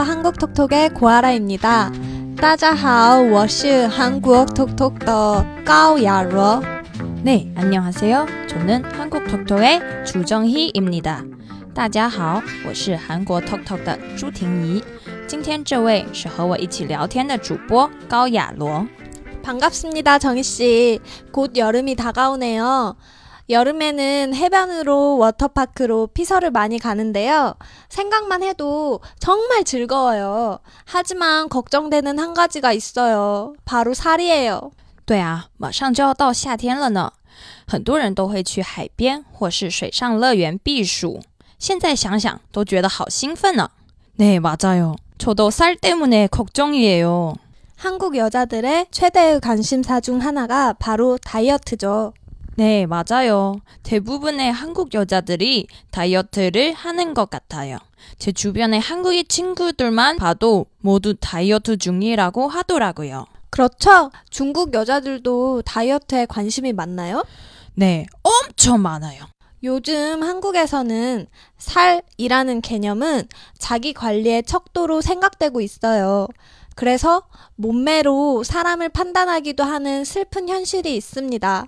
한국 톡톡의 고아라입니다. 大家好,我是 한국 톡톡더 까오야로. 네, 안녕하세요. 저는 한국 톡톡의 주정희입니다. 大家好，我是韩国 Tok 的朱婷怡。今天这位是和我一起聊天的主播高雅罗。 반갑습니다, 정희 씨. 곧 여름이 다가오네요. 여름에는 해변으로 워터파크로 피서를 많이 가는데요. 생각만 해도 정말 즐거워요. 하지만 걱정되는 한 가지가 있어요. 바로 살이에요. 对啊，马上就要到夏天了呢，很多人都会去海边或是水上乐园避暑。现在想想都觉得好兴奋呢。네맞아요저도살때문에걱정이에요 한국 여자들의 최대의 관심사 중 하나가 바로 다이어트죠. 네, 맞아요. 대부분의 한국 여자들이 다이어트를 하는 것 같아요. 제 주변의 한국인 친구들만 봐도 모두 다이어트 중이라고 하더라고요. 그렇죠? 중국 여자들도 다이어트에 관심이 많나요? 네, 엄청 많아요. 요즘 한국에서는 살이라는 개념은 자기 관리의 척도로 생각되고 있어요. 그래서 몸매로 사람을 판단하기도 하는 슬픈 현실이 있습니다.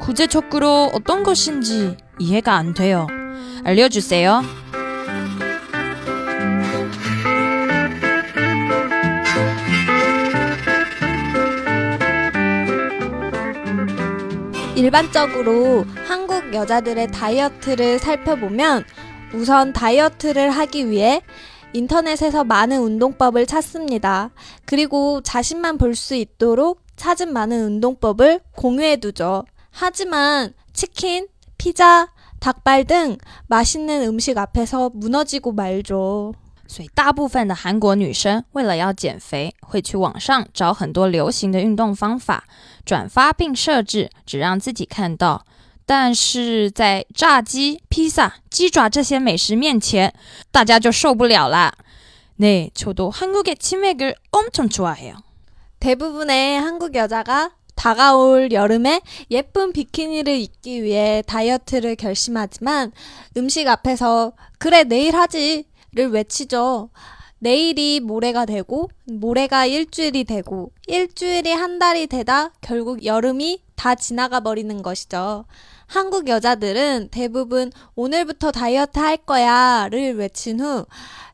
구체적으로어떤 것인지 이해가 안 돼요 알려주세요 일반적으로 한국 여자들의 다이어트를 살펴보면 우선 다이어트를 하기 위해 인터넷에서 많은 운동법을 찾습니다. 그리고 자신만 볼 수 있도록 찾은 많은 운동법을 공유해 두죠. 하지만 치킨, 피자, 닭발 등 맛있는 음식 앞에서 무너지고 말죠. 所以，大部分的韩国女生为了要减肥，会去网上找很多流行的运动方法，转发并设置只让自己看到。但是在炸鸡、披萨、鸡爪这些美食面前，大家就受不了啦。네저도한국의치맥을엄청좋아해요 대부분의 한국 여자가 다가올 여름에 예쁜 비키니를 입기 위해 다이어트를 결심하지만 음식 앞에서 그래 내일 하지 를 외치죠. 내일이 모레가 되고 모레가 일주일이 되고 일주일이 한 달이 되다 결국 여름이 다 지나가 버리는 것이죠. 한국 여자들은 대부분 오늘부터 다이어트 할 거야를 외친 후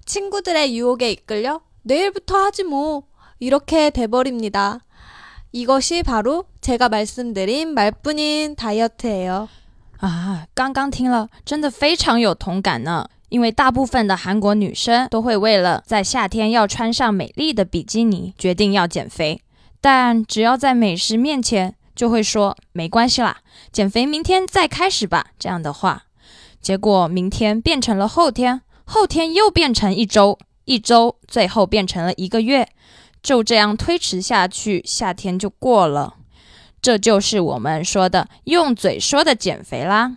친구들의 유혹에 이끌려 내일부터 하지 뭐 이렇게 돼버립니다. 이것이 바로 제가 말씀드린 말뿐인 다이어트예요. 啊，刚刚听了，真的非常有同感呢。因为大部分的韩国女生都会为了在夏天要穿上美丽的比基尼，决定要减肥。但只要在美食面前，就会说没关系啦，减肥明天再开始吧。这样的话，结果明天变成了后天，后天又变成一周，一周最后变成了一个月， 就这样推迟下去，夏天就过了。这就是我们说的用嘴说的减肥啦。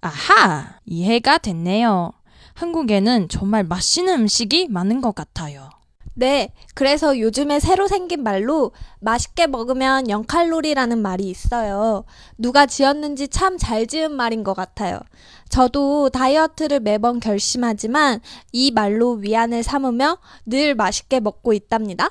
啊哈，이해가됐네요 한국에는 정말 맛있는 음식이 많은 것 같아요. 네, 그래서 요즘에 새로 생긴 말로 맛있게 먹으면 0칼로리라는 말이 있어요. 누가 지었는지 참 잘 지은 말인 것 같아요. 저도 다이어트를 매번 결심하지만 이 말로 위안을 삼으며 늘 맛있게 먹고 있답니다.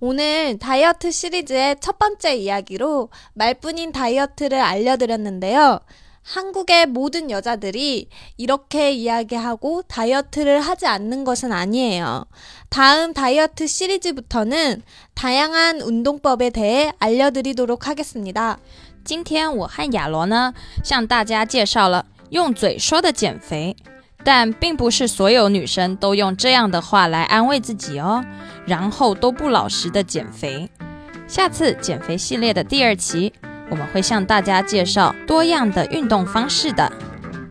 오늘 다이어트 시리즈의 첫 번째 이야기로 말뿐인 다이어트를 알려드렸는데요. 한국의 모든 여자들이 이렇게 이야기하고 다이어트를 하지 않는 것은 아니에요. 다음 다이어트 시리즈부터는 다양한 운동법에 대해 알려드리도록 하겠습니다. 今天我和亚罗呢，向大家介绍了用嘴说的减肥，但并不是所有女生都用这样的话来安慰自己哦， 然后都不老实的减肥。下次减肥系列的第二期，我们会向大家介绍多样的运动方式的。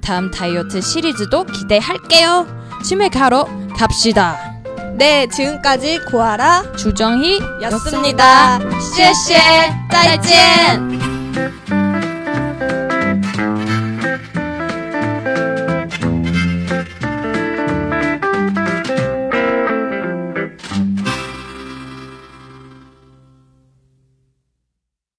다음다이어트시리즈도기대할게요치맥하러갑시다 네, 지금까지 고아라 주정희 였습니다. 谢谢，再见。